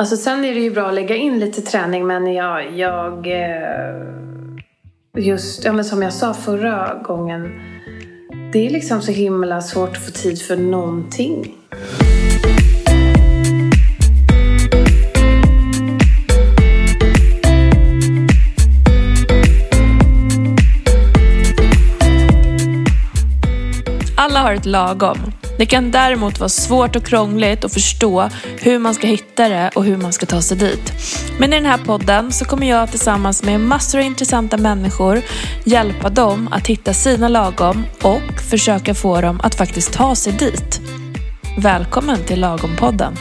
Alltså sen är det ju bra att lägga in lite träning men jag, jag eh, just, ja men som jag sa förra gången. Det är liksom så himla svårt att få tid för någonting. Alla har ett lagom. Det kan däremot vara svårt och krångligt att förstå hur man ska hitta det och hur man ska ta sig dit. Men i den här podden så kommer jag tillsammans med massor av intressanta människor hjälpa dem att hitta sina lagom och försöka få dem att faktiskt ta sig dit. Välkommen till Lagom-podden.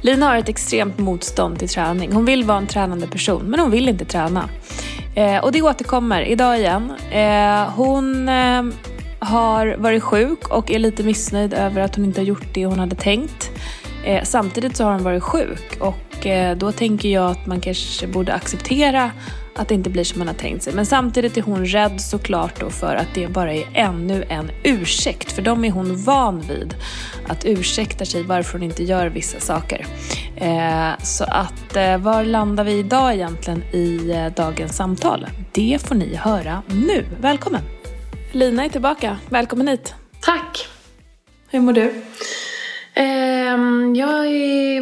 Lina har ett extremt motstånd till träning. Hon vill vara en tränande person, men hon vill inte träna. Eh, och det återkommer idag igen. Eh, hon eh, har varit sjuk och är lite missnöjd över att hon inte har gjort det hon hade tänkt. Eh, samtidigt så har hon varit sjuk och eh, då tänker jag att man kanske borde acceptera att det inte blir som man har tänkt sig. Men samtidigt är hon rädd såklart då för att det bara är ännu en ursäkt. För de är hon van vid. Att ursäkta sig varför hon inte gör vissa saker. Eh, så att eh, var landar vi idag egentligen i eh, dagens samtal? Det får ni höra nu. Välkommen! Lina är tillbaka. Välkommen hit. Tack! Hur mår du? Ehm, jag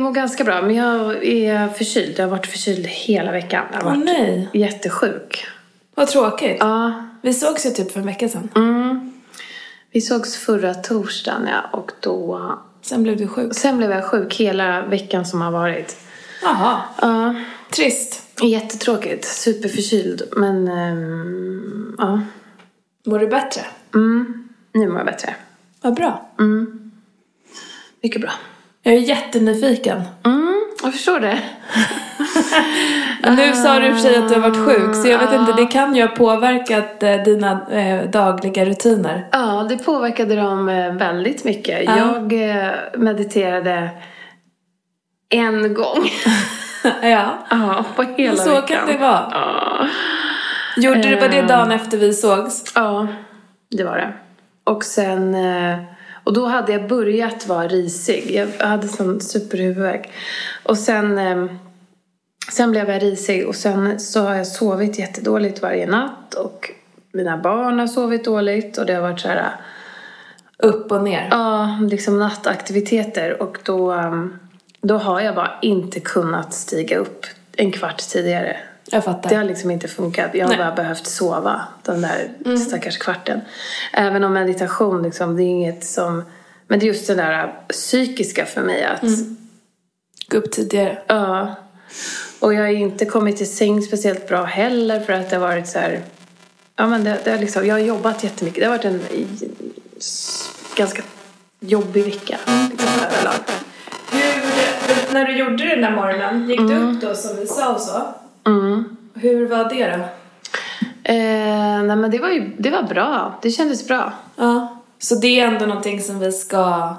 mår ganska bra men jag är förkyld. Jag har varit förkyld hela veckan. Jag har Åh varit nej, jättesjuk. vad tråkigt. Ja. Vi sågs ju typ för en vecka sedan. Mm. Vi sågs förra torsdagen ja, och då... Sen blev du sjuk. Sen blev jag sjuk hela veckan som har varit. Jaha, Ja. trist. Jättetråkigt. Superförkyld. Men ehm, ja. Mår du bättre? Mm. Nu mår jag bättre. Vad bra. Mm. Mycket bra. Jag är jättenyfiken. Mm, jag förstår det. Nu sa du i och för sig att du har varit sjuk, så jag vet inte, det kan ju ha påverkat eh, dina eh, dagliga rutiner. Ja, det påverkade dem eh, väldigt mycket. Ja. Jag eh, mediterade en gång. ja, Ja, på hela så veckan. kan det vara. Ja. Gjorde du, var det dagen efter vi sågs? ja, det var det. Och sen... Och då hade jag börjat vara risig. Jag hade sån superhuvudvärk. Och sen... eh, Sen blev jag risig och sen så har jag sovit jättedåligt varje natt. Och mina barn har sovit dåligt och det har varit så här... Upp och ner. Ja, liksom nattaktiviteter och då, um, då har jag bara inte kunnat stiga upp en kvart tidigare. Jag fattar. Det har liksom inte funkat. Jag har Nej. bara behövt sova den där stackars kvarten. Även om meditation liksom, det är inget som... Men det är just det där psykiska för mig att... Gå upp tidigare. Ja. Och jag har inte kommit till säng speciellt bra heller för att det har varit så här... Ja men det, det har liksom, jag har jobbat jättemycket. Det har varit en ganska jobbig vecka. Liksom, överlag. Hur, när du gjorde det den där morgonen, gick du upp då som vi sa och så? Mm. Hur var det då? Eh, nej men det var ju det var bra. Det kändes bra. Ja. Så det är ändå någonting som vi ska...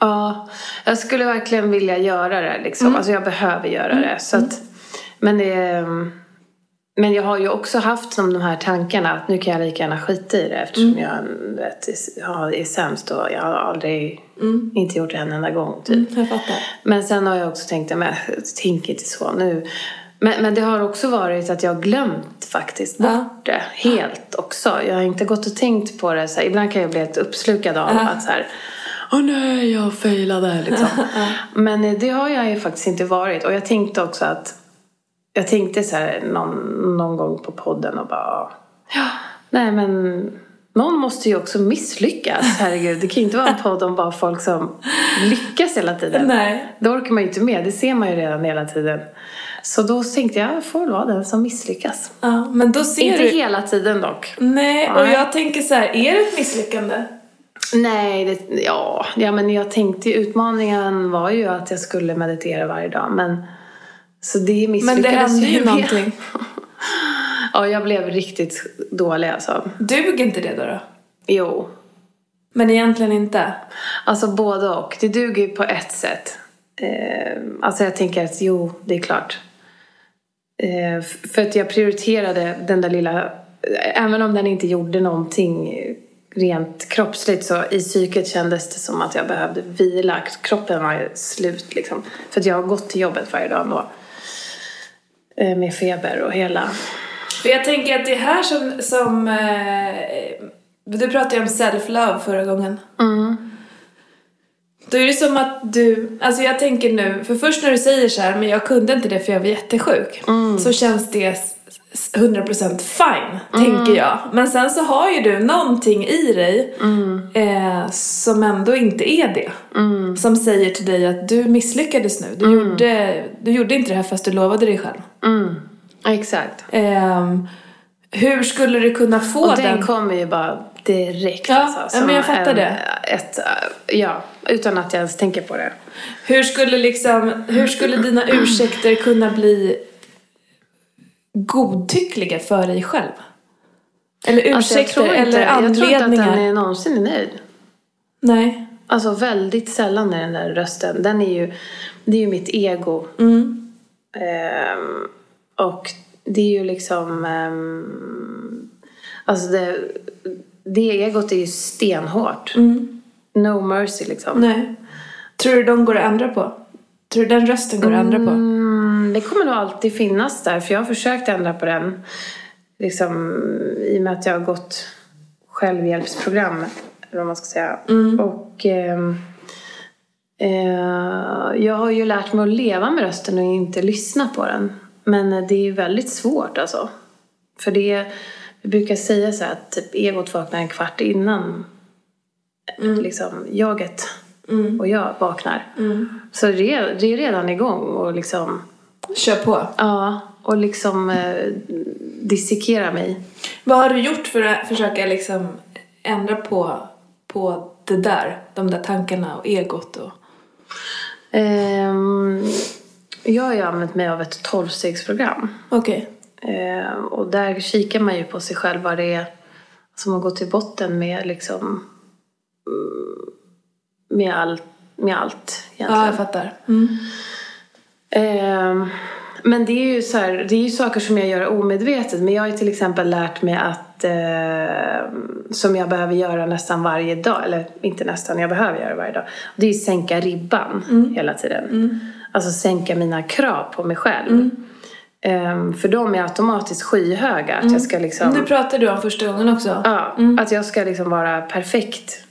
Ja, jag skulle verkligen vilja göra det liksom. Alltså jag behöver göra det. Så att, men det, men jag har ju också haft som de här tankarna att nu kan jag lika gärna skita i det eftersom jag vet, ja, är sämst och jag har aldrig inte gjort det en enda gång typ. Jag fattar. Men sen har jag också tänkt, men tänk inte så nu. Men, men det har också varit att jag har glömt faktiskt bort Ja. det helt också. Jag har inte gått och tänkt på det. Så här, ibland kan jag bli helt uppslukad av att så här, åh nej, jag failade liksom. Men eh, det har jag ju faktiskt inte varit. Och jag tänkte också att, jag tänkte så här någon, någon gång på podden och bara, ja, nej men någon måste ju också misslyckas. Herregud, det kan ju inte vara en podd om bara folk som lyckas hela tiden. Nej. Det orkar man ju inte med, det ser man ju redan hela tiden. Så då tänkte jag, jag får väl vara den som misslyckas. Ja, men då ser Inte du... hela tiden dock. Nej, och jag tänker så här, är det ett misslyckande? Nej, det, ja, ja, men jag tänkte utmaningen var ju att jag skulle meditera varje dag. Men, så det Men det hände ju någonting. Ja, jag blev riktigt dålig alltså. Duger inte det då? då? Jo, Men egentligen inte? alltså både och. Det duger ju på ett sätt. Eh, alltså jag tänker att jo, det är klart. Eh, för att jag prioriterade den där lilla, även om den inte gjorde någonting rent kroppsligt så i psyket kändes det som att jag behövde vila. Kroppen var slut liksom. För att jag har gått till jobbet varje dag då. Eh, Med feber och hela... För jag tänker att det är här som, som eh, du pratade ju om self-love förra gången. Då är det som att du, alltså jag tänker nu, för först när du säger så här, men jag kunde inte det för jag var jättesjuk. Så känns det s- s- 100% fine, tänker jag. Men sen så har ju du någonting i dig eh, som ändå inte är det. Som säger till dig att du misslyckades nu. Du, gjorde, du gjorde inte det här fast du lovade dig själv. Mm. Exakt. Ehm, hur skulle du kunna få Och den? den kommer ju bara direkt Ja, alltså, ja, men jag fattar en, det. Ett, ja, utan att jag ens tänker på det. Hur skulle liksom, hur skulle dina ursäkter kunna bli godtyckliga för dig själv? Eller Alltså, jag ursäkter tror inte, eller Jag tror inte att anledningar? den är någonsin är nöjd. Nej. Alltså väldigt sällan är den där rösten. Den är ju, det är ju mitt ego. Mm. Ehm, och det är ju liksom... ehm, alltså det, det egot är ju stenhårt. No mercy liksom. Nej. Tror du de går att ändra på? Tror du den rösten går att ändra på? Mm, det kommer nog alltid finnas där. För jag har försökt ändra på den. Liksom, I och med att jag har gått självhjälpsprogram. Eller vad man ska säga. Och ehm, eh, jag har ju lärt mig att leva med rösten och inte lyssna på den. Men det är ju väldigt svårt alltså. För det, vi brukar säga så här att typ egot vaknar en kvart innan liksom, jaget och jag vaknar. Så det är, det är redan igång och liksom, Kör på. ja, och liksom eh, dissekera mig. Vad har du gjort för att försöka liksom ändra på, på det där? De där tankarna och egot och... Ehm, jag har ju använt mig av ett tolvstegsprogram. Okej. Ehm, och där kikar man ju på sig själv vad det är som har gått till botten med liksom mm, med, all, med allt egentligen. Ja, jag fattar. Mm. Ehm, men det är ju så här, det är ju saker som jag gör omedvetet. Men jag har ju till exempel lärt mig att eh, som jag behöver göra nästan varje dag. Eller inte nästan, jag behöver göra varje dag. Det är ju sänka ribban hela tiden. Alltså sänka mina krav på mig själv. Ehm, för de är automatiskt skyhöga. Att jag ska liksom... Det pratade du om första gången också. Ja, att jag ska liksom vara perfekt.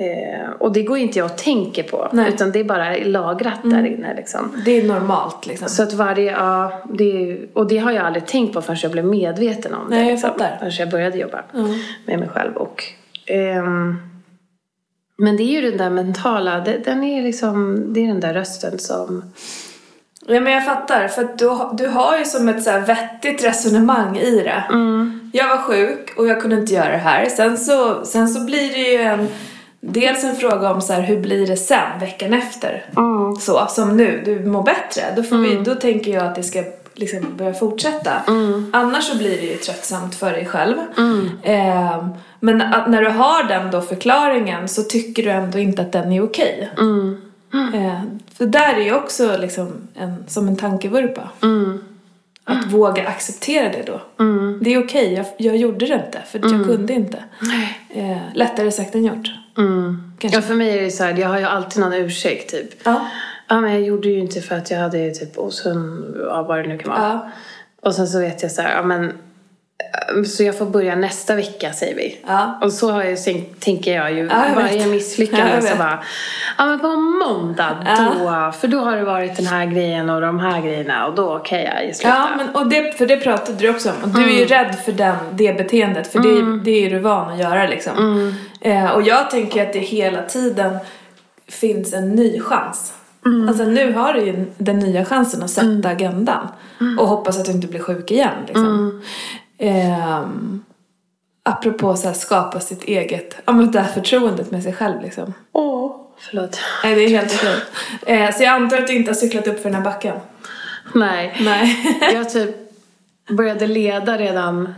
Eh, och det går inte jag att tänka på. Nej. Utan det är bara lagrat där inne liksom. Det är normalt liksom. Så att varje, ja, det och det har jag aldrig tänkt på förrän jag blev medveten om det. Nej, jag liksom, fattar. Förrän jag började jobba med mig själv. Och, ehm, men det är ju den där mentala, den är liksom, det är den där rösten som... Ja men jag fattar, för att du, du har ju som ett så här vettigt resonemang i det. Jag var sjuk och jag kunde inte göra det här. Sen så, sen så blir det ju en, dels en fråga om så här, hur blir det sen, veckan efter? Så, som nu, du mår bättre. Då, får vi, då tänker jag att det ska liksom börja fortsätta. Annars så blir det ju tröttsamt för dig själv. Ehm, men att när du har den då förklaringen så tycker du ändå inte att den är okej. Eh, för där är ju också liksom en, som en tankevurpa. Att våga acceptera det då. Det är okej, jag, jag gjorde det inte för jag kunde inte. Eh, lättare sagt än gjort. Ja, för mig är det så här, jag har ju alltid någon ursäkt typ. Ja. Ja, men jag gjorde ju inte för att jag hade typ osund, ja, vad det nu kan vara. Ja. Och sen så vet jag så här, ja men eh, så jag får börja nästa vecka säger vi. Ja. Och så har jag, tänker jag ju Ja, jag varje. Ja, misslyckande så bara Ja men på måndag då, för då har det varit den här grejen och de här grejerna och då kan jag ju sluta. Ja, men, och det, för det pratade du också om. Och du är ju rädd för den, det beteendet. För det, det är ju du van att göra liksom. Eh, och jag tänker att det hela tiden finns en ny chans. Alltså nu har du ju den nya chansen att sätta agendan. Och hoppas att du inte blir sjuk igen liksom. Ehm, apropå så här, skapa sitt eget, ja men det här förtroendet med sig själv liksom. Åh, förlåt. Nej, det är helt okej. Eh, så jag antar att du inte har cyklat upp för den här backen? Nej. Nej. Jag typ började leda redan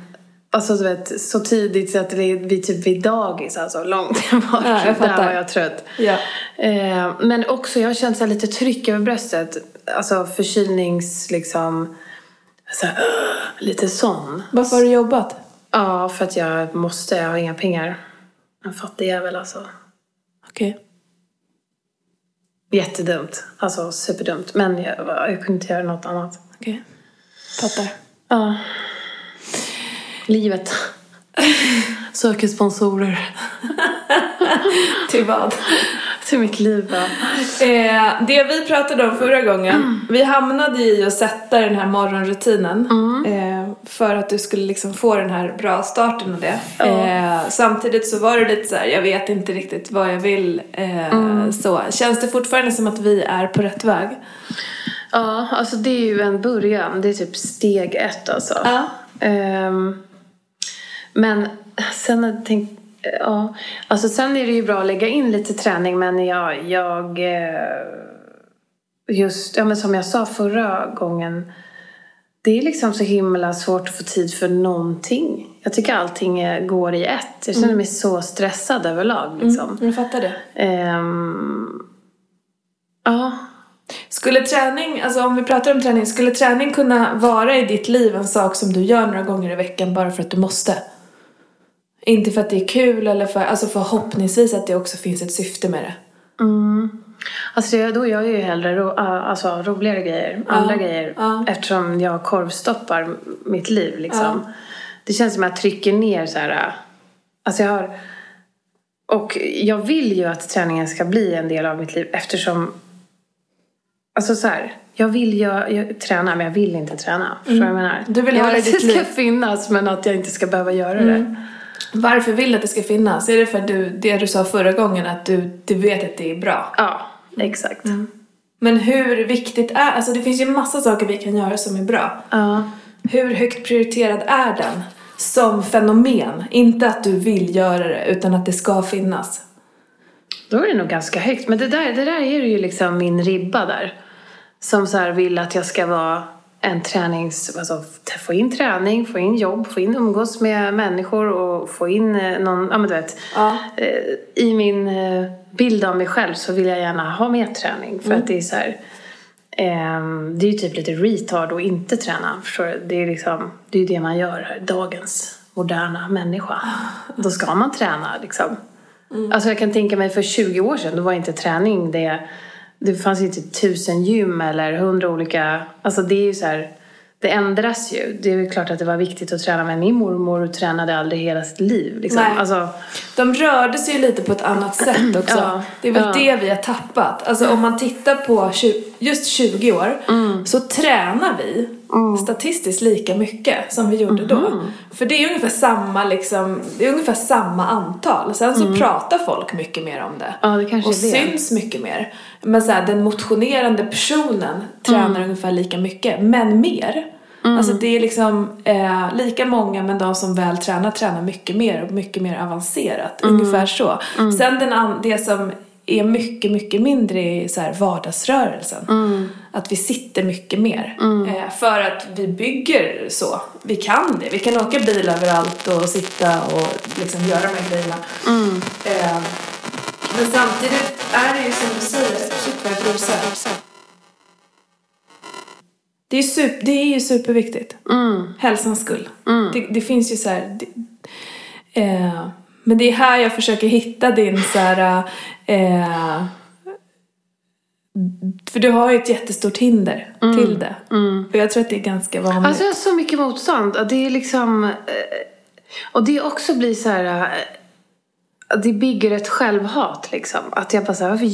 Alltså du vet, så tidigt så att det, vi typ vid dagis alltså, långt bort. Ja, jag Där var jag trött. ja. Eh, men också, jag har känt så lite tryck över bröstet. Alltså förkylnings, liksom, så här, lite sån. Varför har du jobbat? Ja, för att jag måste, jag har inga pengar. En fattig jävel alltså. Okej. Jättedumt. Alltså superdumt. Men jag, jag kunde inte göra något annat. Okej. Fattar. Ja. Livet. Söker sponsorer. Till vad? Till mitt liv bara. Eh, det vi pratade om förra gången, vi hamnade i att sätta den här morgonrutinen eh, för att du skulle liksom få den här bra starten och det. Eh, samtidigt så var det lite så här, jag vet inte riktigt vad jag vill. Eh, så. Känns det fortfarande som att vi är på rätt väg? Ja, alltså det är ju en början. Det är typ steg ett alltså. Ja. Ehm, men sen jag tänkt... Ja, alltså sen är det ju bra att lägga in lite träning men jag... jag eh, just, ja men som jag sa förra gången. Det är liksom så himla svårt att få tid för någonting. Jag tycker allting går i ett. Jag känner mig så stressad överlag liksom. Jag fattar det. Ehm, ja, Skulle träning, alltså om vi pratar om träning, skulle träning kunna vara i ditt liv en sak som du gör några gånger i veckan bara för att du måste? Inte för att det är kul eller för, alltså förhoppningsvis att det också finns ett syfte med det. Alltså jag, då gör jag ju hellre ro, uh, alltså, roligare grejer, andra grejer. ja. Eftersom jag korvstoppar mitt liv liksom. Det känns som att jag trycker ner så här. Alltså jag har... Och jag vill ju att träningen ska bli en del av mitt liv eftersom... Alltså så här. Jag vill ju jag, träna men jag vill inte träna. Förstår du vad jag menar? Mm. Du vill jag ha det i att det ditt ska liv. finnas men att jag inte ska behöva göra det. Varför vill du att det ska finnas? Är det för du, det du sa förra gången, att du, du vet att det är bra? Ja, exakt. Men hur viktigt är, alltså det finns ju massa saker vi kan göra som är bra. Ja. Hur högt prioriterad är den? Som fenomen. Inte att du vill göra det, utan att det ska finnas. Då är det nog ganska högt. Men det där, det där är ju liksom min ribba där. Som så här vill att jag ska vara en tränings... Alltså få in träning, få in jobb, få in umgås med människor och få in eh, någon... Ja men du vet. Ja. Eh, I min eh, bild av mig själv så vill jag gärna ha mer träning. För att det är så här... ehm, det är ju typ lite retard att inte träna. Förstår du? Det är liksom... Det är ju det man gör. Dagens moderna människa. Då ska man träna liksom. Alltså jag kan tänka mig för 20 år sedan, då var inte träning det... Det fanns ju inte tusen gym eller hundra olika... Alltså det är ju så här... Det ändras ju. Det är ju klart att det var viktigt att träna men min mormor tränade aldrig hela sitt liv. Liksom. Nej. Alltså, De rörde sig ju lite på ett annat sätt också. Ja, det är väl ja. det vi har tappat. Alltså om man tittar på just 20 år så tränar vi statistiskt lika mycket som vi gjorde då. För det är ungefär samma liksom, det är ungefär samma antal. Sen så pratar folk mycket mer om det. Ja, det och syns mycket mer. Men så här, den motionerande personen tränar ungefär lika mycket, men mer. Alltså det är liksom eh, lika många men de som väl tränar tränar mycket mer och mycket mer avancerat. Ungefär så. Sen den det som är mycket, mycket mindre i så här vardagsrörelsen. Att vi sitter mycket mer. Eh, för att vi bygger så. Vi kan det. Vi kan åka bil överallt och sitta och liksom göra de här grejerna. Eh, men samtidigt är det ju som du säger, shit vad jag brusar. Det är, super, det är ju superviktigt. Hälsans skull. Det, det finns ju så här... Det, eh, men det är här jag försöker hitta din så här... Eh, för du har ju ett jättestort hinder till det. Och jag tror att det är ganska vanligt. Alltså jag har så mycket motstånd. Det är liksom... eh, Och det också blir så här... eh, Det bygger ett självhat liksom. Att jag bara så här, varför,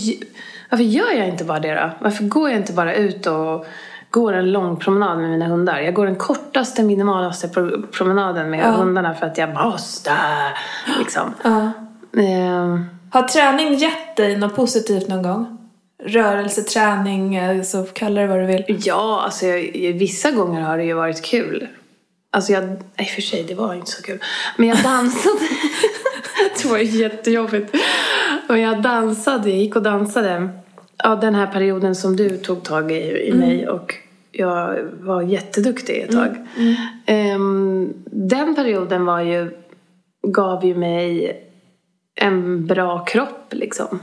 varför gör jag inte bara det då? Varför går jag inte bara ut och går en lång promenad med mina hundar? Jag går den kortaste, minimalaste pro- promenaden med hundarna för att jag måste. Liksom. Ja. Ehm, Har träning gett dig något positivt någon gång? Rörelseträning, eh, så kalla det vad du vill. Ja, alltså jag, vissa gånger har det ju varit kul. Alltså jag, i och för sig det var inte så kul. Men jag dansade. det var jättejobbigt. Och jag dansade, jag gick och dansade. Ja, den här perioden som du tog tag i, i mig och jag var jätteduktig ett tag. Ehm, den perioden var ju, gav ju mig en bra kropp liksom.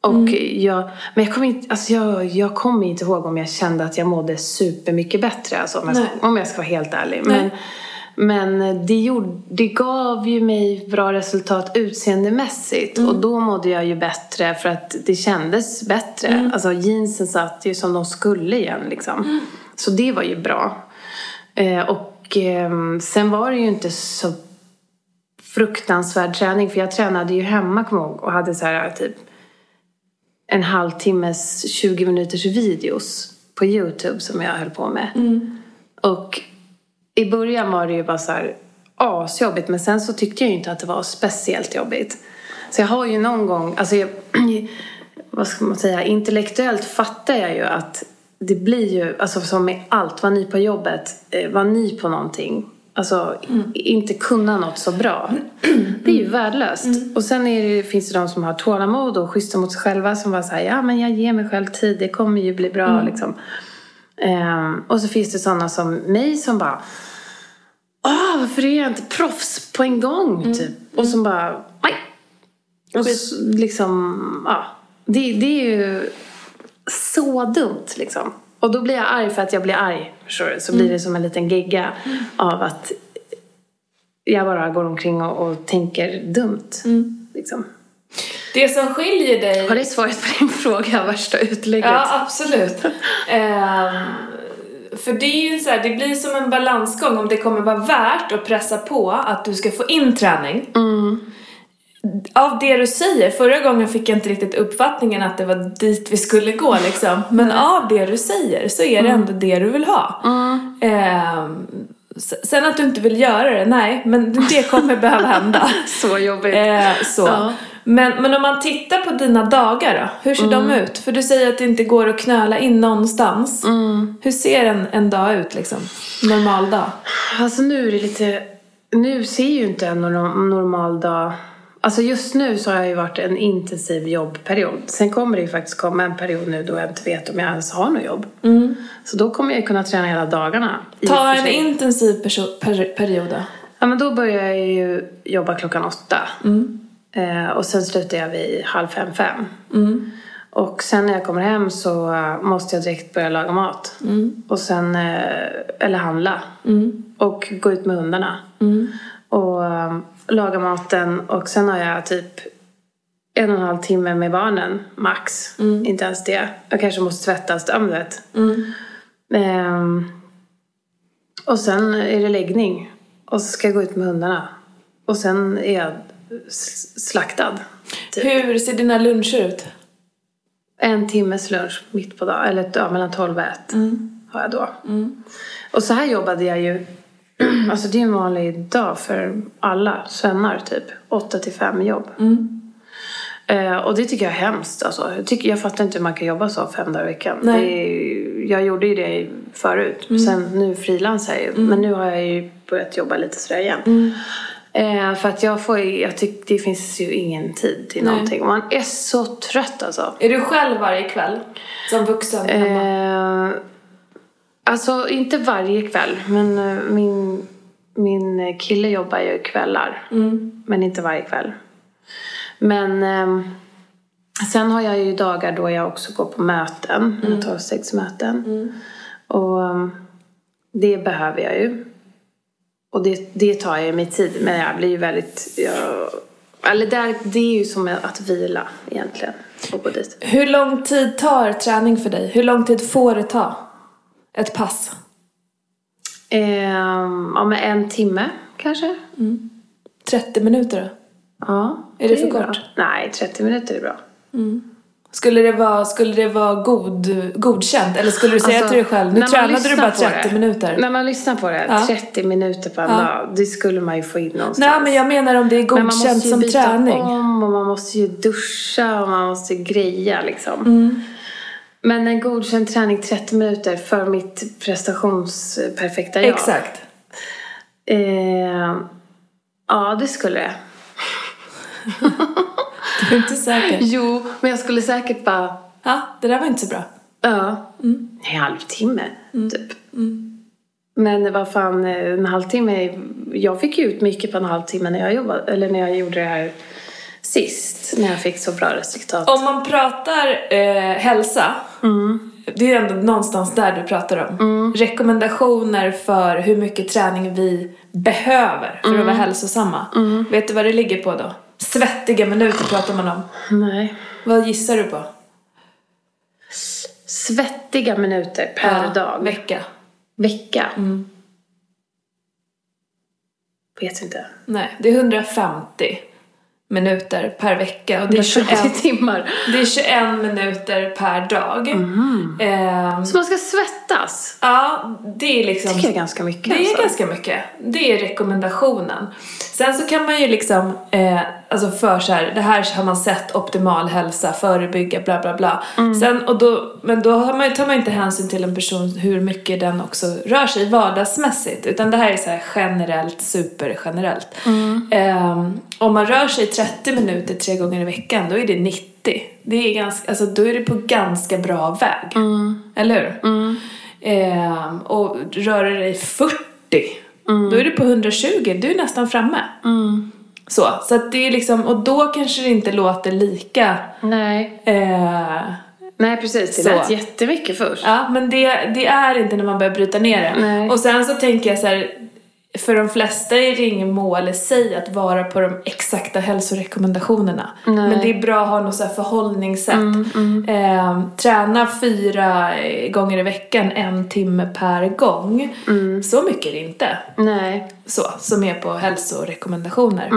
Och jag, men jag kommer inte, alltså jag, jag kommer inte ihåg om jag kände att jag mådde supermycket bättre. Alltså om, jag, om jag ska vara helt ärlig. Nej. Men, det, gjorde, det gav ju mig bra resultat utseendemässigt. Och då mådde jag ju bättre för att det kändes bättre. Alltså jeansen satt ju som de skulle igen liksom. Så det var ju bra. Eh, och eh, sen var det ju inte så fruktansvärd träning. För jag tränade ju hemma, jag ihåg, och hade så här typ en halvtimmes, 20 minuters videos på Youtube som jag höll på med. Och i början var det ju bara så här asjobbigt. Men sen så tyckte jag ju inte att det var speciellt jobbigt. Så jag har ju någon gång, alltså jag, vad ska man säga, intellektuellt fattar jag ju att det blir ju, alltså som med allt, vara ny på jobbet, eh, vara ny på någonting. Alltså i- inte kunna något så bra. Det är ju värdelöst. Och sen det, finns det de som har tålamod och schyssta mot sig själva som var så här, ja men jag ger mig själv tid, det kommer ju bli bra liksom. Ehm, och så finns det sådana som mig som bara Åh, varför är jag inte proffs på en gång? Typ. Och som bara, nej. Och så, liksom, ja. Det, det är ju så dumt liksom. Och då blir jag arg för att jag blir arg. Förstår du? Så blir det som en liten gegga av att jag bara går omkring och, och tänker dumt. Liksom. Det som skiljer dig... Har det svarat på din fråga? Värsta utlägget? Ja, absolut. Ehm, för det är ju så här, det blir som en balansgång om det kommer vara värt att pressa på att du ska få in träning. Av det du säger, förra gången fick jag inte riktigt uppfattningen att det var dit vi skulle gå liksom. Men av det du säger så är det ändå det du vill ha. Ehm, s- sen att du inte vill göra det, nej, men det kommer behöva hända. Så jobbigt. Eh, så. Ja. Men, men om man tittar på dina dagar då, hur ser de ut? För du säger att det inte går att knöla in någonstans. Hur ser en, en dag ut liksom? Normal dag? Alltså nu är det lite... Nu ser ju inte en norm- normal dag... Alltså just nu så har jag ju varit en intensiv jobbperiod. Sen kommer det ju faktiskt komma en period nu då jag inte vet om jag ens har något jobb. Så då kommer jag ju kunna träna hela dagarna. Ta en intensiv per, period då. Ja men då börjar jag ju jobba klockan åtta. Eh, och sen slutar jag vid halv fem, fem. Och sen när jag kommer hem så måste jag direkt börja laga mat. Och sen, eh, eller handla. Och gå ut med hundarna. Och eh, laga maten. Och sen har jag typ en och en halv timme med barnen, max. Inte ens det. Jag kanske måste tvättas, ja men vet. Ehm, och sen är det läggning. Och så ska jag gå ut med hundarna. Och sen är jag slaktad. Typ. Hur ser dina luncher ut? En timmes lunch mitt på dagen. Eller ja, mellan 12 och 1 har jag då. Och så här jobbade jag ju. Alltså det är en vanlig dag för alla svennar typ. 8 till 5 jobb. Eh, och det tycker jag är hemskt. Alltså. Jag, tycker, jag fattar inte hur man kan jobba så fem dagar i veckan. Är, jag gjorde ju det förut. Sen nu frilansar jag ju. Men nu har jag ju börjat jobba lite sådär igen. Eh, för att jag får jag tycker det finns ju ingen tid till Nej. någonting. Man är så trött alltså. Är du själv varje kväll? Som vuxen hemma? Eh, alltså inte varje kväll. Men eh, min, min kille jobbar ju kvällar. Men inte varje kväll. Men ehm, sen har jag ju dagar då jag också går på möten. Jag tar sex möten. Och ehm, det behöver jag ju. Och det, det tar jag ju mig tid. Men jag blir ju väldigt... Jag, eller där, det är ju som att vila egentligen. Och gå dit. Hur lång tid tar träning för dig? Hur lång tid får det ta? Ett pass? Ehm, ja, men en timme kanske. 30 minuter då? Ja. Är det för bra. kort? Nej, 30 minuter är bra. Skulle det vara, skulle det vara god, godkänt? Eller skulle du säga Alltså, till dig själv, nu tränade du bara på 30 det- minuter? När man lyssnar på det, Ja. 30 minuter på en Ja. dag, det skulle man ju få in någonstans. Nej, men jag menar om det är Men man godkänt måste ju som byta träning. om och man måste ju duscha och man måste greja liksom. Mm. Men en godkänd träning 30 minuter för mitt prestationsperfekta jag. Exakt. Eh, ja, det skulle det. Du är inte säker. Jo, men jag skulle säkert bara Ja, det där var inte så bra. Ja. En halvtimme, typ. Men vad fan, en halvtimme... Jag fick ju ut mycket på en halvtimme när jag jobbade, eller när jag gjorde det här sist. När jag fick så bra resultat. Om man pratar eh, hälsa, det är ändå någonstans där du pratar om. Mm. Rekommendationer för hur mycket träning vi behöver för att Mm. vara hälsosamma. Vet du vad det ligger på då? Svettiga minuter pratar man om. Nej. Vad gissar du på? Svettiga minuter per Ja, dag. Vecka. Vecka. Mm. Vet inte. Nej, det är 150 minuter per vecka och det är 21, 150 timmar. det är 21 minuter per dag. Mm. Ehm, Så man ska svettas. ja, det är liksom... tycker jag är ganska mycket. Det är alltså. ganska mycket. Det är rekommendationen. Sen så kan man ju liksom, eh, alltså för så här, det här har man sett optimal hälsa, förebygga, bla bla bla. Sen, och då, men då har man, tar man inte hänsyn till en person hur mycket den också rör sig vardagsmässigt. Utan det här är så här generellt, supergenerellt. Eh, om man rör sig 30 minuter tre gånger i veckan, då är det 90. Det är ganska, alltså då är det på ganska bra väg. Eller hur? Ehm, och rör du dig 40, då är du på 120, du är nästan framme. Så, så att det är liksom, och då kanske det inte låter lika Nej. eh, Nej, precis. Det Så. lät jättemycket först. Ja, men det, det är inte när man börjar bryta ner det. Nej. Och sen så tänker jag så här, för de flesta är det ingen mål i sig att vara på de exakta hälsorekommendationerna. Nej. Men det är bra att ha något så förhållningssätt. Eh, träna fyra gånger i veckan, en timme per gång. Så mycket är det inte. Nej. Så, som är på hälsorekommendationer.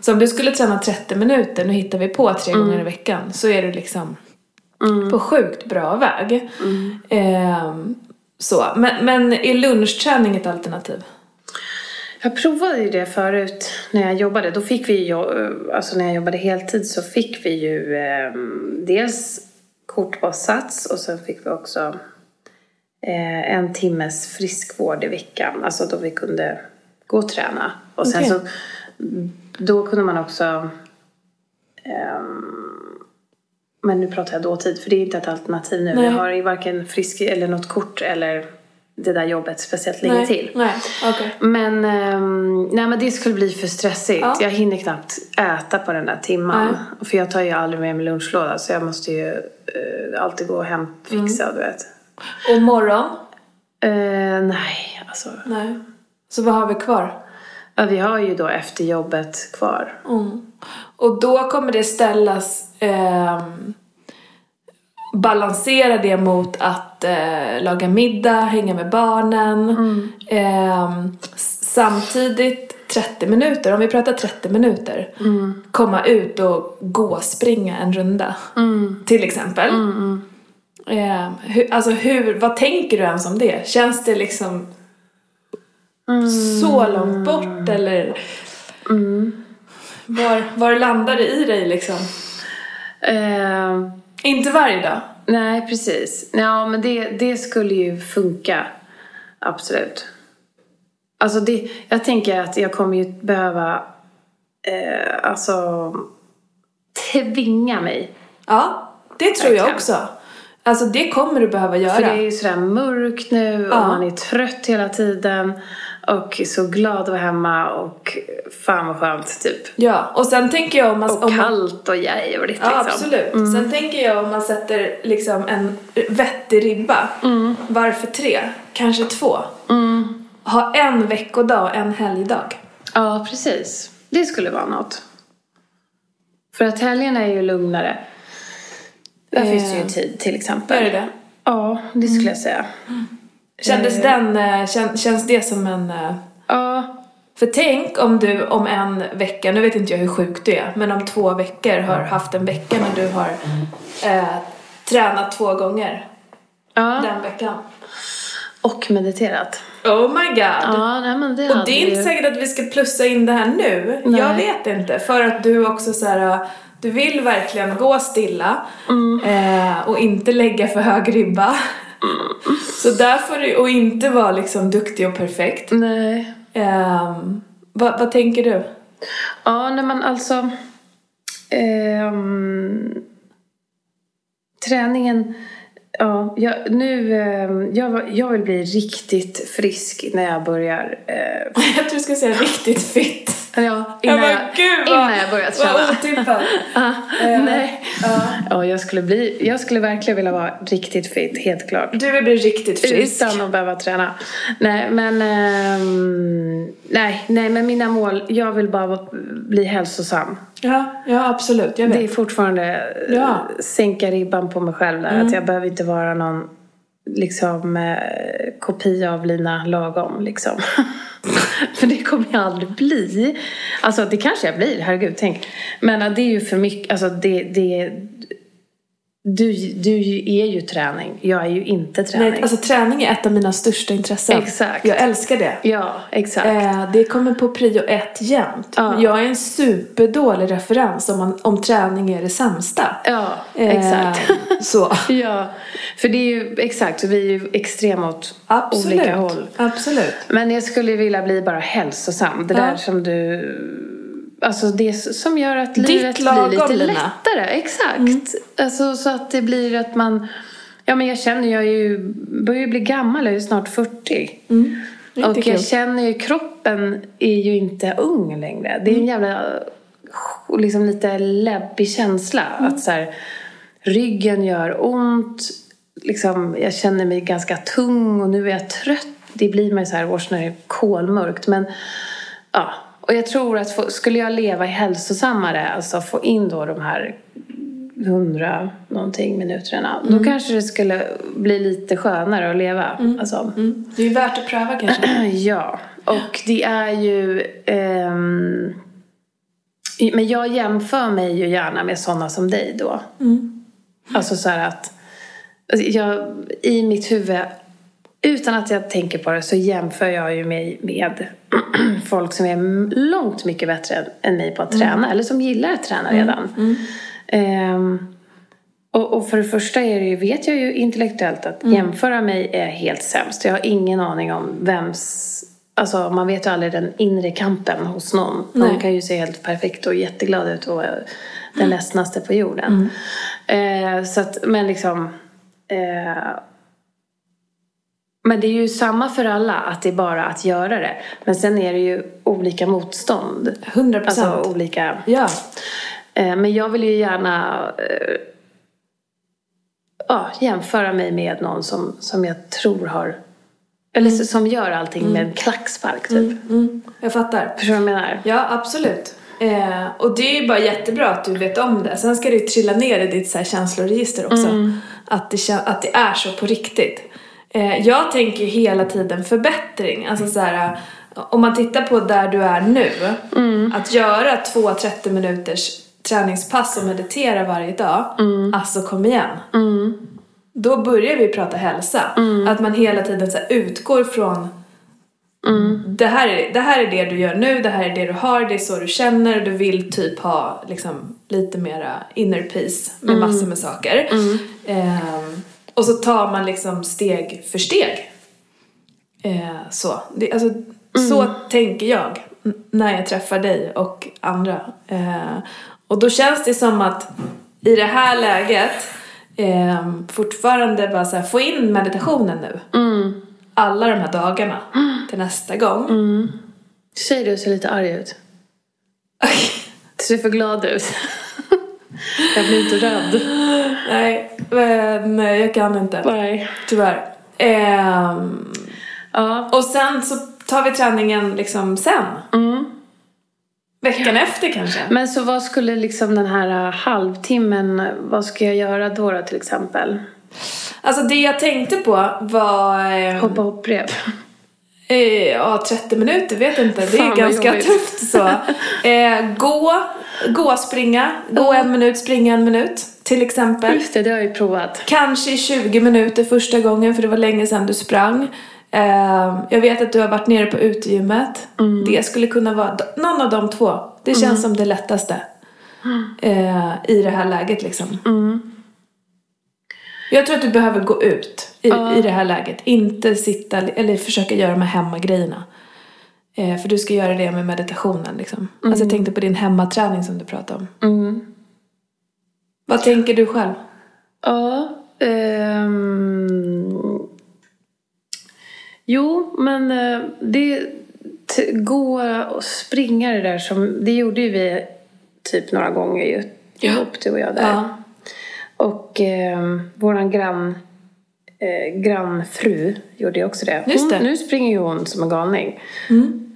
Så om du skulle träna 30 minuter, nu hittar vi på tre gånger i veckan, så är du liksom på sjukt bra väg. Ehm, så. Men, men är lunchträning ett alternativ? Jag provade ju det förut när jag jobbade. Då fick vi ju, alltså när jag jobbade heltid så fick vi ju eh, dels kortbassats och sen fick vi också eh, en timmes friskvård i veckan. Alltså då vi kunde gå och träna. Och sen Okej. så, då kunde man också ehm, men nu pratar jag dåtid för det är inte ett alternativ nu. Nej. Jag har ju varken frisk eller något kort eller det där jobbet speciellt länge till. Nej, okej. Men, ehm, nej, men det skulle bli för stressigt. Ja. Jag hinner knappt äta på den där timman. För jag tar ju aldrig med mig lunchlåda så jag måste ju eh, alltid gå och hemfixa, Mm. du vet. Och morgon? Eh, nej, alltså. Nej. Så vad har vi kvar? Ja, vi har ju då efter jobbet kvar. Mm. Och då kommer det ställas ehm, balansera det mot att eh, laga middag, hänga med barnen. Ehm, s- samtidigt 30 minuter, om vi pratar 30 minuter, komma ut och gå springa en runda. Till exempel. Ehm, hur, alltså hur, vad tänker du ens om det? Känns det liksom så långt bort eller? Var, var landar det i dig liksom? Eh, Inte varje dag. nej, precis. Ja, men det, det skulle ju funka. Absolut. Alltså det, jag tänker att jag kommer ju behöva eh, alltså tvinga mig Ja, det tror jag också. Alltså det kommer du behöva göra. För det är ju sådär mörkt nu och Ja. man är trött hela tiden. Och så glad att vara hemma och fan vad skönt typ. Ja, och sen tänker jag om man... Och om kallt och jävligt ja, liksom. absolut. Sen tänker jag om man sätter liksom en vettig ribba. Varför tre? Kanske två. Ha en veckodag och en helgdag. Ja, precis. Det skulle vara något. För att helgen är ju lugnare. Där Eh, finns det ju tid till exempel. Är det det? Ja, det skulle jag säga. Kändes den, eh, kän, känns det som en... eh, Ja, För tänk om du om en vecka, nu vet inte jag hur sjuk du är, men om två veckor har haft en vecka när du har eh, tränat två gånger ja. den veckan. och mediterat. Oh my god! Ja, nej men det Och det är inte ju... säkert att vi ska plussa in det här nu. Nej. Jag vet inte. För att du också så här, du vill verkligen gå stilla Mm. eh, och inte lägga för hög ribba. Så där får du, och inte vara liksom duktig och perfekt. Nej. Ehm, vad, vad tänker du? Ja, nej men alltså... ehm, träningen... Ja, jag, nu... ehm, jag, jag vill bli riktigt frisk när jag börjar... eh, Jag tror du ska säga riktigt fitt. Ja, innan, jag, gud, vad- innan jag började träna. Vad otippat. Ah, Eh, nej. Ja. Ja, jag skulle, bli, jag skulle verkligen vilja vara riktigt fit, helt klart. Du vill bli riktigt frisk. Utan att behöva träna. Nej, men... ehm, nej, nej, men mina mål... Jag vill bara bli hälsosam. Ja, ja absolut. Jag Det är vet. fortfarande Ja. sänka ribban på mig själv där. Att jag behöver inte vara någon liksom eh, kopia av Lina Lagom liksom. för det kommer jag aldrig bli. Alltså det kanske jag blir, herregud tänk. Men äh, det är ju för mycket, alltså det, det du, du är ju träning, jag är ju inte träning. Nej, alltså träning är ett av mina största intressen. Exakt. Jag älskar det. Ja, exakt. Eh, det kommer på prio ett jämt. Ja. Jag är en superdålig referens om, man, om träning är det sämsta. ja, Eh, exakt. Så. ja, för det är ju exakt, vi är ju extrema åt Absolut. olika håll. Absolut. Men jag skulle vilja bli bara hälsosam. Det Ja. där som du... Alltså det som gör att livet blir lite Lina. lättare. Exakt. Alltså så att det blir att man... Ja men jag känner, jag är ju, börjar ju bli gammal, jag är ju snart 40. Mm. Och kul. jag känner ju, kroppen är ju inte ung längre. Det är en jävla, liksom lite läbbig känsla. Att så här, ryggen gör ont. Liksom, jag känner mig ganska tung och nu är jag trött. Det blir mig så här års när det är kolmörkt. Men ja, och jag tror att få, skulle jag leva hälsosammare, alltså få in då de här hundra någonting minuterna. Då kanske det skulle bli lite skönare att leva. Alltså, Mm. Det är ju värt att pröva kanske. Ja, och det är ju... ehm, men jag jämför mig ju gärna med sådana som dig då. Alltså så här att... alltså Jag, I mitt huvud, utan att jag tänker på det, så jämför jag ju mig med folk som är långt mycket bättre än- mig på att träna. Eller som gillar att träna redan. Ehm, och, och för det första är det ju, vet jag ju intellektuellt att jämföra mig är helt sämst. Jag har ingen aning om vems... Alltså man vet ju aldrig den inre kampen hos någon. Någon Nej. kan ju se helt perfekt och jätteglad ut och vara den ledsnaste på jorden. Eh, så att, men liksom... Eh, men det är ju samma för alla, att det är bara att göra det. Men sen är det ju olika motstånd. 100 procent. Alltså olika... Ja. Eh, Men jag vill ju gärna eh, ja, jämföra mig med någon som, som jag tror har eller som gör allting med en klackspark typ. Mm. Jag fattar. Förstår du vad jag menar? Ja, absolut. Eh, och det är ju bara jättebra att du vet om det. Sen ska det ju trilla ner i ditt så känsloregister också. Att, det, att det är så på riktigt. Eh, jag tänker hela tiden förbättring. Alltså så här, om man tittar på där du är nu. Att göra två 30 minuters träningspass och meditera varje dag. Alltså kom igen. Då börjar vi prata hälsa. Att man hela tiden så här utgår från det, här är, det här är det du gör nu, det här är det du har, det är så du känner, du vill typ ha liksom, lite mera inner peace med massor med saker. Ehm, och så tar man liksom steg för steg. Eh, så. Det, alltså, så tänker jag när jag träffar dig och andra. Eh, och då känns det som att i det här läget eh, fortfarande bara så här, få in meditationen nu. Alla de här dagarna till nästa gång. Säg du ser lite arg ut. Du ser för glad ut. jag blir inte rädd. Nej, men jag kan inte. Nej. Tyvärr. Ehm, Ja. och sen så tar vi träningen liksom sen. Veckan efter kanske. Men så vad skulle liksom den här uh, halvtimmen, vad ska jag göra då, då till exempel? Alltså det jag tänkte på var... Eh, Hoppa hopprep. eh, ja, 30 minuter, vet inte. Det Fan, är vad ganska tufft så. Eh, gå, gå, springa. Gå en minut, springa en minut. Till exempel. Just det, det har jag ju provat. Kanske i 20 minuter första gången för det var länge sedan du sprang. Eh, jag vet att du har varit nere på utegymmet. Det skulle kunna vara någon av de två. Det känns som det lättaste. Eh, I det här läget liksom. Jag tror att du behöver gå ut i, i det här läget. Inte sitta eller försöka göra de här hemmagrejerna. Eh, för du ska göra det med meditationen liksom. Alltså jag tänkte på din hemmaträning som du pratade om. Mm. Vad tänker du själv? Ja. ehm, Jo, men eh, det... gå och springa det där som, det gjorde ju vi typ några gånger ju, ihop du och jag där. Ja. Och eh, våran grann, eh, grannfru gjorde också det. Hon, det. Mm. Nu springer ju hon som en galning.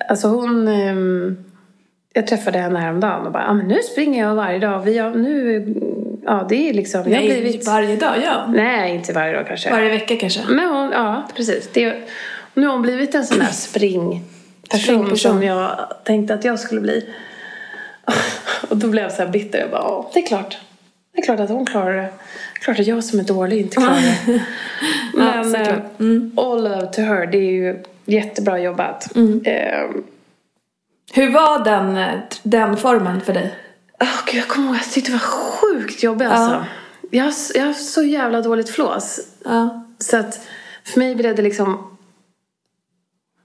Alltså hon, ehm, jag träffade henne häromdagen och bara, ah, men nu springer jag varje dag. Vi har, nu, ja det är liksom, jag Nej, blivit, varje dag, ja. nej inte varje dag kanske. Varje vecka kanske. Men hon, ja precis. Det, nu har hon blivit en sån där springperson Springperson. som jag tänkte att jag skulle bli. Och då blev jag så här bitter. Jag bara, ja det är klart. Det är klart att hon klarar det. Klart att jag som är dålig inte klarar det. Men såklart. eh, all love to her. Det är ju jättebra jobbat. Eh, Hur var den, den formen för dig? Åh gud, jag kommer ihåg, jag tyckte det var sjukt jobbigt alltså. Jag, har, s- jag har så jävla dåligt flås. Ja. Så att för mig blev det liksom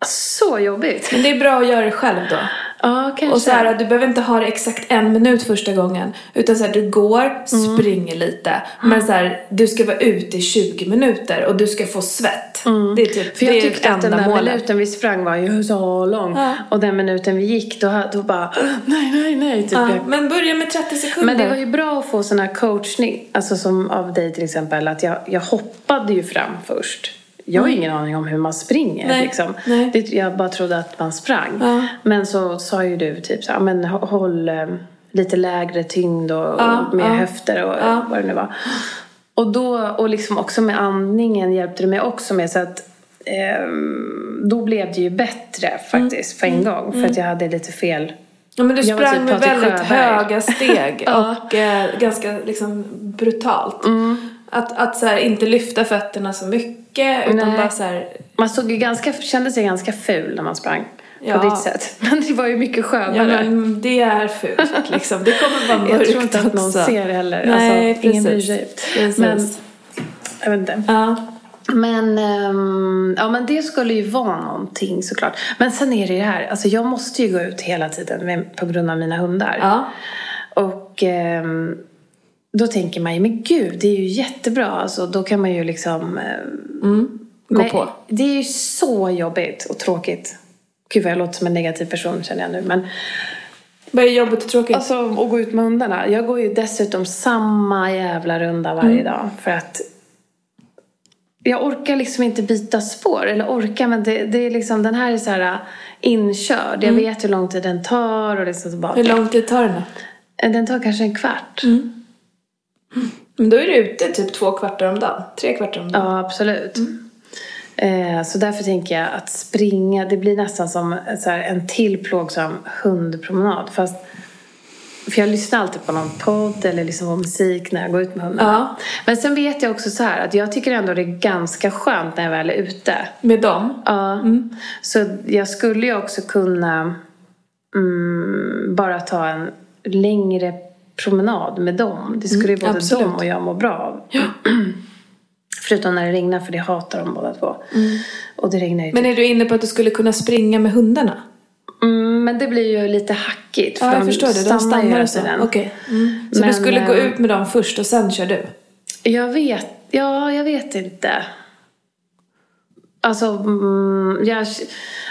så jobbigt. Men det är bra att göra det själv då. Ja, kanske. Och så här, du behöver inte ha det exakt en minut första gången. Utan så här, du går, Mm. springer lite. Men så här, du ska vara ute i 20 minuter och du ska få svett. Det är typ Mm. För jag det tyckte att den där målet. minuten vi sprang var ju så lång. Ja. Och den minuten vi gick, då, då bara nej, nej, nej. Typ. Ja, men börja med 30 sekunder. Men det var ju bra att få sån här coachning, alltså som av dig till exempel, att jag, jag hoppade ju fram först. Jag har ingen aning om hur man springer Nej, liksom. nej. Det, jag bara trodde att man sprang. Ja. Men så sa ju du typ så här, men hå- håll eh, lite lägre tyngd och, Ja, och med ja. höfter och Ja. vad det nu var. Och då, och liksom också med andningen hjälpte det mig också med så att ehm, då blev det ju bättre faktiskt Mm. för en gång. För att jag hade lite fel. Ja, men du Jag sprang typ med väldigt höga steg och eh, ganska liksom brutalt. Mm. Att, att så här, inte lyfta fötterna så mycket utan Nej. bara så här, Man såg ju ganska, kände sig ganska ful när man sprang. Ja. På ditt sätt. Men det var ju mycket ja skönare. men det är fult liksom. Det kommer vara mörkt jag tror inte att någon också. ser det heller. Nej, alltså, ingen bryr precis. sig. Precis. Men, jag vet inte. Ja. Men, ehm, ja, men det skulle ju vara någonting såklart. Men sen är det ju det här. Alltså jag måste ju gå ut hela tiden med, på grund av mina hundar. Ja. Och ehm, då tänker man ju, men gud, det är ju jättebra. Alltså, då kan man ju liksom... ehm, Gå men på. Det är ju så jobbigt och tråkigt. Gud vad jag låter som en negativ person känner jag nu. Men Vad är jobbigt och tråkigt? alltså att gå ut med hundarna. Jag går ju dessutom samma jävla runda varje Mm. dag. För att jag orkar liksom inte byta spår. Eller orkar, men det, det är liksom, den här är så här äh, inkörd. Jag vet hur lång tid den tar och liksom så bara. Hur lång tid tar det nu? Den tar kanske en kvart. Mm. Men då är du ute typ två kvartar om dagen. Tre kvartar om dagen. Ja, absolut. Eh, så därför tänker jag att springa, det blir nästan som här, en till plågsam hundpromenad. Fast, för jag lyssnar alltid på någon podd eller liksom på musik när jag går ut med hundarna. Ja. Men sen vet jag också så här att jag tycker ändå det är ganska skönt när jag väl är ute. Med dem? Ja. Så jag skulle ju också kunna mm, bara ta en längre promenad med dem. Det skulle ju både absolut. de och jag må bra av. Förutom när det regnar, för det hatar de båda två. Och det regnar ju Men är du inne på att du skulle kunna springa med hundarna? Mm, men det blir ju lite hackigt. För Ja, jag de förstår det. De stannar ju hela tiden. Okej. Mm. Så Men, du skulle gå eh, ut med dem först och sen kör du? Jag vet, ja, jag vet inte. Alltså, mm, jag,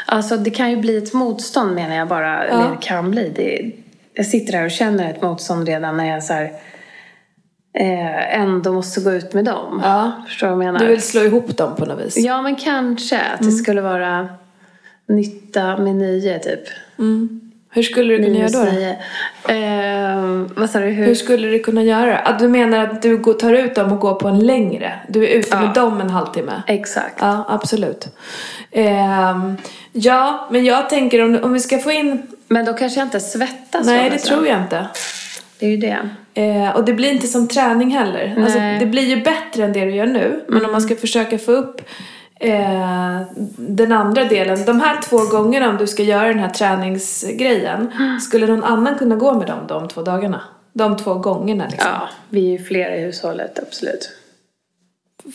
alltså, det kan ju bli ett motstånd menar jag bara. Eller det kan bli. Det, jag sitter här och känner ett motstånd redan när jag så här, eh, ändå måste gå ut med dem. Ja. Förstår du vad jag menar? Du vill slå ihop dem på något vis? Ja, men kanske att det skulle vara nytta med nio typ. Hur skulle du kunna göra då? då? Eh, vad sa du? Hur? Hur skulle du kunna göra? Att du menar att du går, tar ut dem och går på en längre? Du är ute med dem en halvtimme? Exakt. Ja, absolut. Ehm, ja, men jag tänker om, om vi ska få in... Men då kanske jag inte svettas Nej, det tror jag inte. Det är ju det. Eh, och det blir inte som träning heller. Alltså, det blir ju bättre än det du gör nu. Men om man ska försöka få upp eh, den andra delen. De här två gångerna om du ska göra den här träningsgrejen. Skulle någon annan kunna gå med dem de två dagarna? De två gångerna liksom. Ja, vi är ju flera i hushållet, absolut.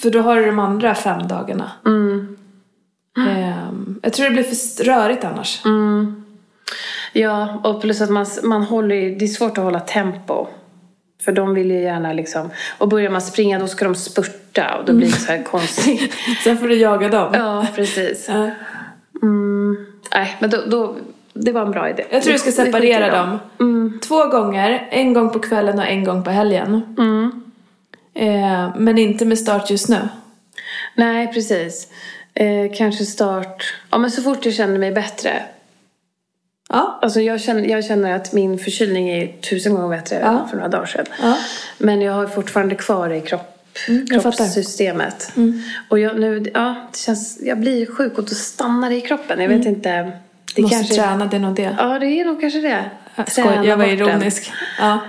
För då har du de andra fem dagarna. Mm. Ehm, jag tror det blir för rörigt annars. Ja, och plus att man, man håller det är svårt att hålla tempo. För de vill ju gärna liksom, och börjar man springa då ska de spurta och då blir det så här konstigt. Sen får du jaga dem. Ja, precis. Ja. Mm. Nej, men då, då, det var en bra idé. Jag tror du ska separera dem. Två gånger, en gång på kvällen och en gång på helgen. Mm. Eh, men inte med start just nu. Nej, precis. Eh, kanske start... Ja, men så fort jag känner mig bättre. Ja. Alltså jag känner, jag känner att min förkylning är tusen gånger bättre Ja. än för några dagar sedan. Ja. Men jag har fortfarande kvar det i kropp, Mm, fattar. Mm. kroppssystemet. Och jag, nu, ja, det känns, jag blir sjuk och då stannar det i kroppen. Jag vet inte. Det Mm. Måste kanske, träna, det är nog det. Ja, det är nog kanske det. Träna jag var ironisk. Ja.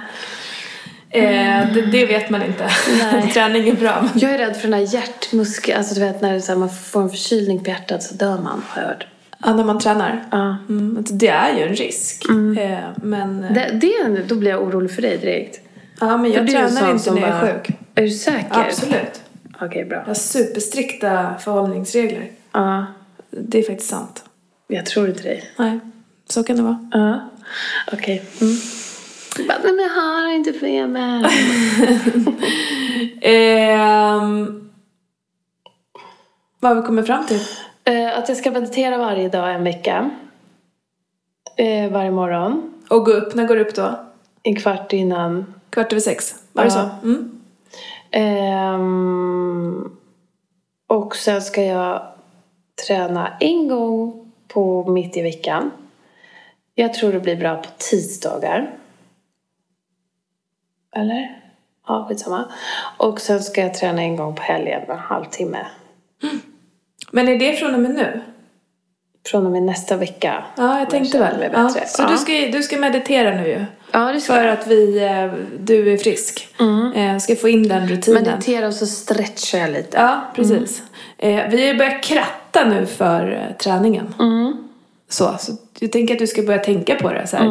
Eh, det, det vet man inte. Träning är bra. men- Jag är rädd för den här hjärtmuskeln. Alltså du vet när så här, man får en förkylning på hjärtat så dör man, har jag hört. Ja, när man tränar. Ja. Mm, det är ju en risk. Eh, men, eh, Det, det, då blir jag orolig för dig direkt. ja, men jag tränar inte när jag är sjuk. Är du säker? Absolut. Okej, bra. Jag har superstrikta förhållningsregler. Ja, Det är faktiskt sant. jag tror inte dig. Nej, så kan det vara. Ja, okej. Mm. Jag Bara, men jag har inte feber. Ehm, vad har vi kommit fram till? Eh, att jag ska meditera varje dag en vecka. Eh, varje morgon. Och gå upp, när går du upp då? En kvart innan. Kvart över sex? Var det så? Mm. Ehm, och sen ska jag träna en gång på mitt i veckan. Jag tror det blir bra på tisdagar. Eller? Ja, skitsamma. Och sen ska jag träna en gång på helgen, en halvtimme. Men är det från och med nu? Från och med nästa vecka. Ja, jag tänkte väl. Ja. Så Ja. du, ska, du ska meditera nu ju. Ja, det ska För att vi, eh, du är frisk. Eh, ska få in den rutinen. Meditera och så stretchar jag lite. Ja, precis. Eh, vi har ju börjat kratta nu för träningen. Mm. Så, så jag tänker att du ska börja tänka på det. Så här.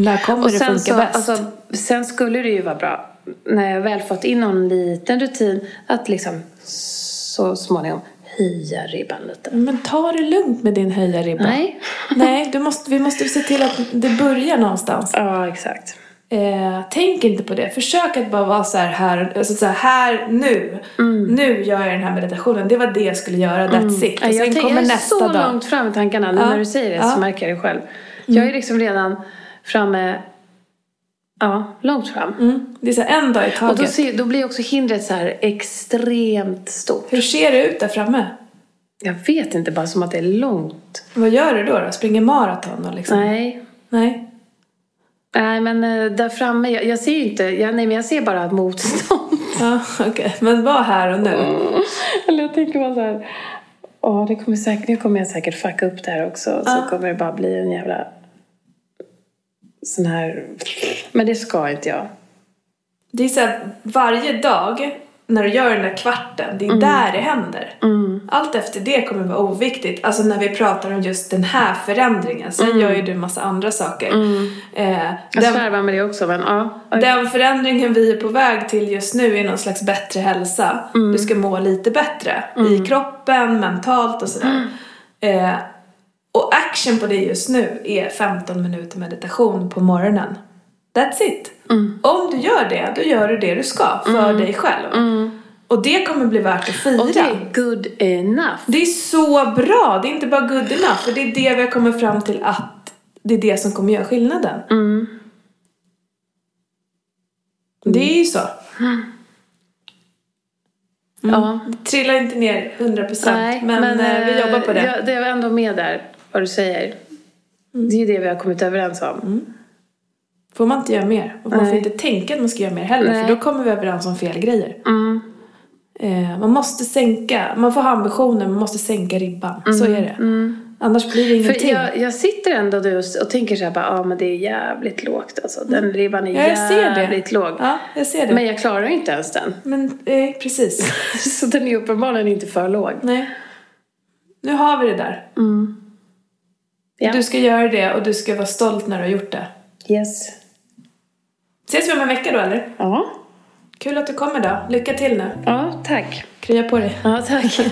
När kommer Och det funka så, bäst? alltså, sen skulle det ju vara bra, när jag väl fått in någon liten rutin, att liksom så småningom höja ribban lite. Men ta det lugnt med din höja ribba. Nej. Nej, du måste, vi måste se till att det börjar någonstans. Ja, exakt. Eh, tänk inte på det. Försök att bara vara så här, här, alltså så här, här nu. Nu gör jag den här meditationen. Det var det jag skulle göra. That's it. Och Ja, sen jag, tänker, kommer jag är nästa så dag. långt fram i tankarna. Ja. när du säger det Ja. så märker jag det själv. Jag är liksom redan framme, ja, långt fram. Mm. Det är så en dag i Och då, taget. ser, då blir också hindret så här extremt stort. Hur ser det ut där framme? Jag vet inte, bara som att det är långt. Vad gör du då? då? Springer maraton liksom? Nej, Nej. Nej, men eh, där framme, jag, jag ser ju inte, jag, nej men jag ser bara motstånd. Ja, okej. Men var här och nu. Eller jag tänker bara så här, åh, det kommer säkert, nu kommer jag säkert fucka upp det här också. Så Ja. kommer det bara bli en jävla sån här, men det ska inte jag. Det är så här, varje dag när du gör den där kvarten, det är Mm. där det händer. Allt efter det kommer vara oviktigt. Alltså när vi pratar om just den här förändringen. Sen gör ju du massa andra saker. Eh, Mm. Jag den, slarvar med det också, men ja. den förändringen vi är på väg till just nu är någon slags bättre hälsa. Mm. Du ska må lite bättre i kroppen, mentalt och sådär. Mm. Eh, och action på det just nu är 15 minuter meditation på morgonen. That's it. Mm. Om du gör det, då gör du det du ska för dig själv. Och det kommer bli värt att fira. Mm. Och det är good enough. Det är så bra! Det är inte bara good enough. För det är det vi har kommit fram till att det är det som kommer göra skillnaden. Mm. Det är ju så. Ja. Det trillar inte ner 100% Nej, men, eh, vi jobbar på det. Jag, det är ändå med där, vad du säger. Det är ju det vi har kommit överens om. Får man inte göra mer. Och man får inte tänka att man ska göra mer heller. Nej. För då kommer vi överens om fel grejer. Mm. Eh, man måste sänka, man får ha ambitioner men man måste sänka ribban. Så är det. Annars blir det Mm. För ingenting. jag, jag sitter ändå du och tänker så här bara, ja men det är jävligt lågt alltså. Den ribban är Ja, jag ser det. jävligt låg. Ja, jag ser det. Men jag klarar ju inte ens den. Men eh, precis. Så den är uppenbarligen inte för låg. Nej. Nu har vi det där. Ja. Du ska göra det och du ska vara stolt när du har gjort det. Yes. Ses vi om en vecka då eller? Ja. Kul att du kommer då. Lycka till nu. Ja, tack. Krya på dig. Ja, tack.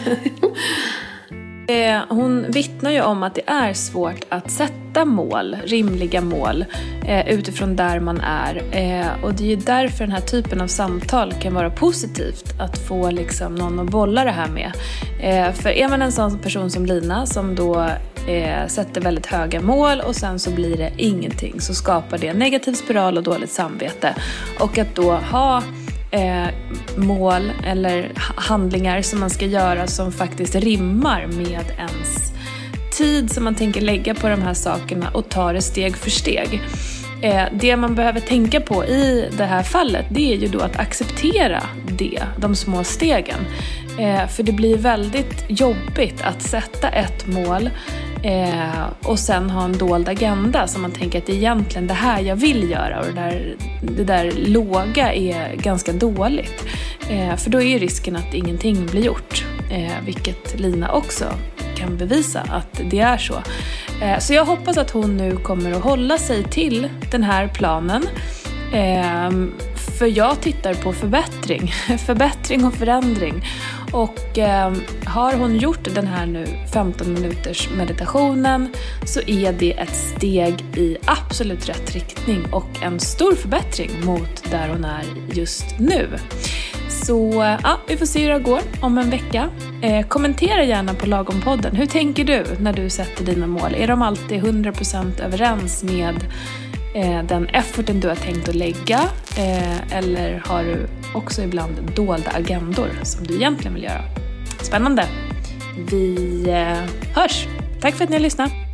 Eh, hon vittnar ju om att det är svårt att sätta mål, rimliga mål, eh, utifrån där man är. Eh, och det är ju därför den här typen av samtal kan vara positivt, att få liksom någon att bolla det här med. Eh, för är man en sån person som Lina som då eh, sätter väldigt höga mål och sen så blir det ingenting så skapar det en negativ spiral och dåligt samvete. Och att då ha eh, mål eller handlingar som man ska göra som faktiskt rimmar med ens tid som man tänker lägga på de här sakerna och ta det steg för steg. Eh, det man behöver tänka på i det här fallet det är ju då att acceptera det, de små stegen. Eh, för det blir väldigt jobbigt att sätta ett mål Eh, och sen ha en dold agenda som man tänker att det är egentligen det här jag vill göra och det där, det där låga är ganska dåligt. Eh, för då är ju risken att ingenting blir gjort. Eh, vilket Lina också kan bevisa att det är så. Eh, så jag hoppas att hon nu kommer att hålla sig till den här planen. Eh, för jag tittar på förbättring, förbättring och förändring. Och eh, har hon gjort den här nu 15 minuters meditationen så är det ett steg i absolut rätt riktning och en stor förbättring mot där hon är just nu. Så ja, vi får se hur det går om en vecka. Eh, kommentera gärna på Lagompodden. Hur tänker du när du sätter dina mål? Är de alltid 100% överens med Eh, den efforten du har tänkt att lägga? Eh, eller har du också ibland dolda agendor som du egentligen vill göra? Spännande! Vi eh, hörs! Tack för att ni har lyssnat!